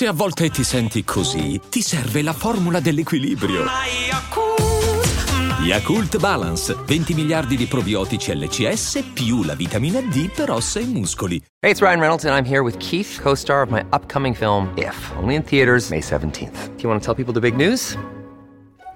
Se a volte ti senti così, ti serve la formula dell'equilibrio. Yakult Balance, 20 miliardi di probiotici LCS più la vitamina D per ossa e muscoli. Hey, it's Ryan Reynolds and I'm here with Keith, co-star of my upcoming film If, only in theaters May 17th. Do you want to tell people the big news?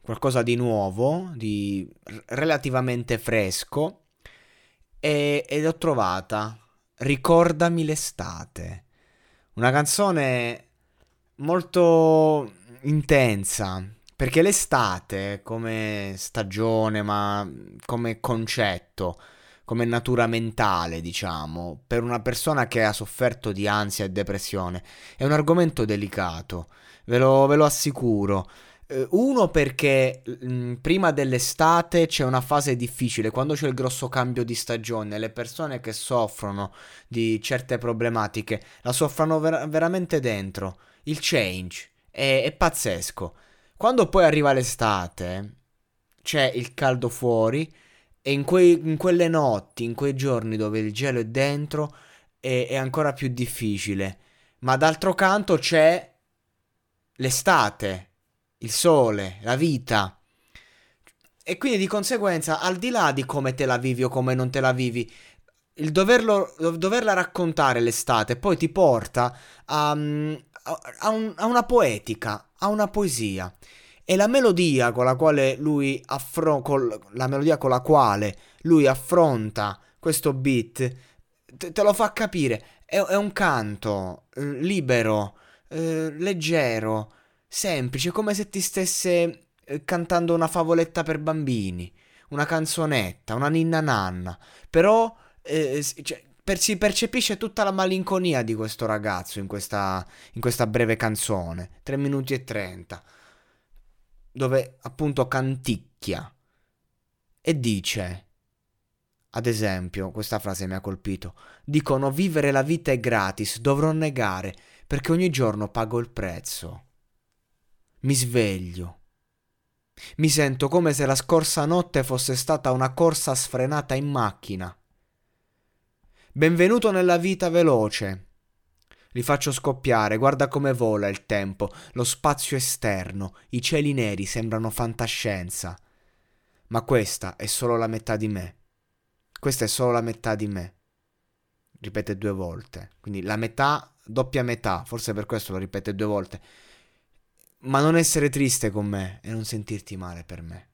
qualcosa di nuovo, di relativamente fresco e, ed ho trovata Ricordami l'estate. Una canzone molto intensa. Perché l'estate, come stagione, ma come concetto, come natura mentale, diciamo, per una persona che ha sofferto di ansia e depressione, è un argomento delicato, ve lo, ve lo assicuro. Eh, uno perché mh, mm, prima dell'estate c'è una fase difficile, quando c'è il grosso cambio di stagione, le persone che soffrono di certe problematiche la soffrono ver- veramente dentro. Il change è, è pazzesco. Quando poi arriva l'estate, c'è il caldo fuori e in, quei, in, quelle notti, in quei giorni dove il gelo è dentro, è, è ancora più difficile. Ma d'altro canto c'è l'estate il sole, la vita. E quindi di conseguenza, al di là di come te la vivi o come non te la vivi, il doverlo, doverla raccontare l'estate poi ti porta a, a, un, a, una poetica, a una poesia. E la melodia con la quale lui affronta, la con la quale lui affronta questo beat, te, te lo fa capire. È, è un canto eh, libero, eh, leggero, semplice, come se ti stesse eh, cantando una favoletta per bambini, una canzonetta, una ninna nanna. Però eh, cioè, per, si percepisce tutta la malinconia di questo ragazzo in questa, in questa breve canzone, 3 minuti e 30, dove appunto canticchia e dice... Ad esempio, questa frase mi ha colpito. Dicono vivere la vita è gratis, dovrò negare, perché ogni giorno pago il prezzo. Mi sveglio. Mi sento come se la scorsa notte fosse stata una corsa sfrenata in macchina. Benvenuto nella vita veloce. Li faccio scoppiare, guarda come vola il tempo, lo spazio esterno, i cieli neri sembrano fantascienza. Ma questa è solo la metà di me. Questa è solo la metà di me. Ripete due volte. Quindi la metà, doppia metà, forse per questo lo ripete due volte ma non essere triste con me e non sentirti male per me.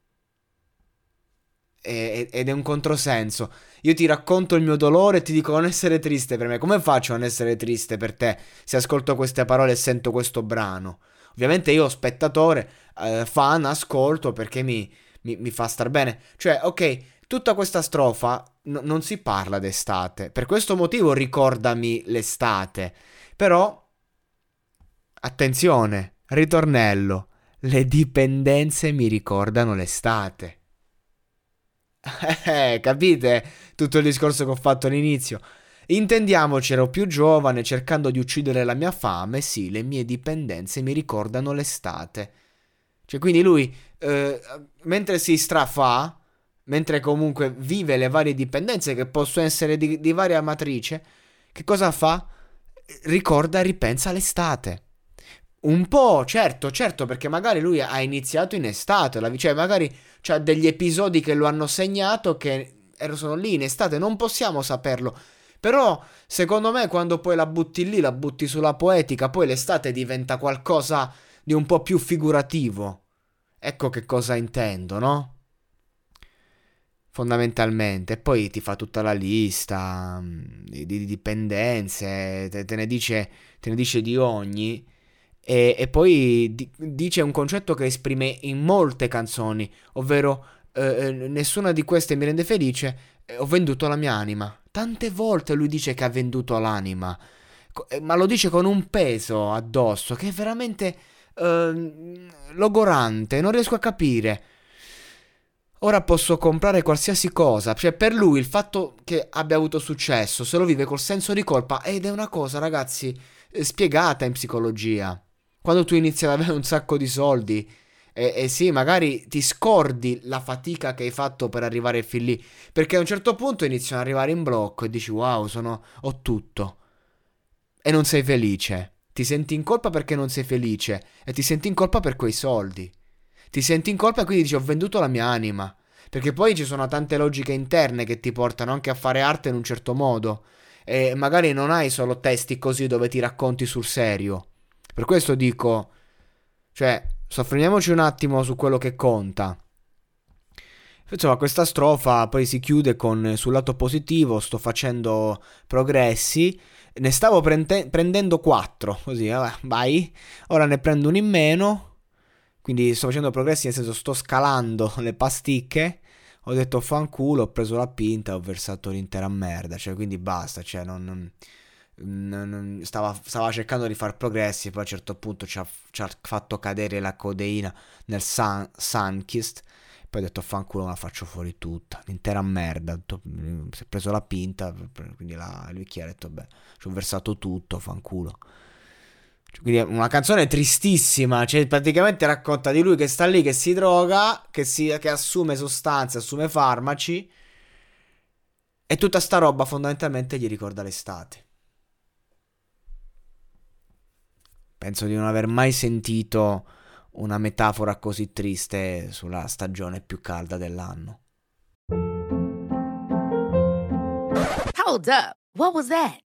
E, ed è un controsenso. Io ti racconto il mio dolore e ti dico non essere triste per me. Come faccio a non essere triste per te se ascolto queste parole e sento questo brano? Ovviamente io, spettatore, eh, fan, ascolto perché mi, mi, mi, fa star bene. Cioè, ok, tutta questa strofa n- non si parla d'estate. Per questo motivo ricordami l'estate. Però, attenzione Ritornello. Le dipendenze mi ricordano l'estate. Eh, capite tutto il discorso che ho fatto all'inizio? Intendiamoci, ero più giovane, cercando di uccidere la mia fame, sì, le mie dipendenze mi ricordano l'estate. Cioè, quindi lui, eh, mentre si strafà, mentre comunque vive le varie dipendenze che possono essere di, di varia matrice, che cosa fa? Ricorda e ripensa l'estate. Un po', certo, certo, perché magari lui ha iniziato in estate, la, cioè magari c'ha degli episodi che lo hanno segnato che sono lì in estate, non possiamo saperlo. Però, secondo me, quando poi la butti lì, la butti sulla poetica, poi l'estate diventa qualcosa di un po' più figurativo. Ecco che cosa intendo, no? Fondamentalmente, poi ti fa tutta la lista mm, di, di dipendenze, te, te, ne dice, te, ne dice, di ogni, e, e poi di, dice un concetto che esprime in molte canzoni, ovvero eh, eh nessuna di queste mi rende felice, eh, ho venduto la mia anima. Tante volte lui dice che ha venduto l'anima, eh, ma lo dice con un peso addosso che è veramente eh, logorante, non riesco a capire. Ora posso comprare qualsiasi cosa, cioè per lui il fatto che abbia avuto successo se lo vive col senso di colpa ed è una cosa, ragazzi, eh, spiegata in psicologia. Quando tu inizi ad avere un sacco di soldi e, e sì, magari ti scordi la fatica che hai fatto per arrivare fin lì, perché a un certo punto iniziano ad arrivare in blocco e dici wow, sono, ho tutto. E non sei felice. Ti senti in colpa perché non sei felice e ti senti in colpa per quei soldi ti senti in colpa e quindi dici ho venduto la mia anima. Perché poi ci sono tante logiche interne che ti portano anche a fare arte in un certo modo. E magari non hai solo testi così dove ti racconti sul serio. Per questo dico, cioè, soffermiamoci un attimo su quello che conta. Insomma, questa strofa poi si chiude con sul lato positivo, sto facendo progressi, ne stavo prende- prendendo quattro, così, vabbè, vai, ora ne prendo uno in meno, quindi sto facendo progressi, nel senso sto scalando le pasticche. Ho detto fanculo, ho preso la pinta, ho versato l'intera merda. Cioè, quindi basta. Cioè, non, non stava, stava, cercando di fare progressi. Poi a un certo punto ci ha, ci ha fatto cadere la codeina nel sun, Sunkist. Poi ho detto fanculo, ma la faccio fuori tutta. L'intera merda. Si è preso la pinta. Quindi la, lui chi ha detto, beh, ci ho versato tutto, fanculo. Quindi è una canzone tristissima, cioè praticamente racconta di lui che sta lì, che si droga, che, si, che assume sostanze, assume farmaci e tutta sta roba fondamentalmente gli ricorda l'estate. Penso di non aver mai sentito una metafora così triste sulla stagione più calda dell'anno. Hold up. What was that?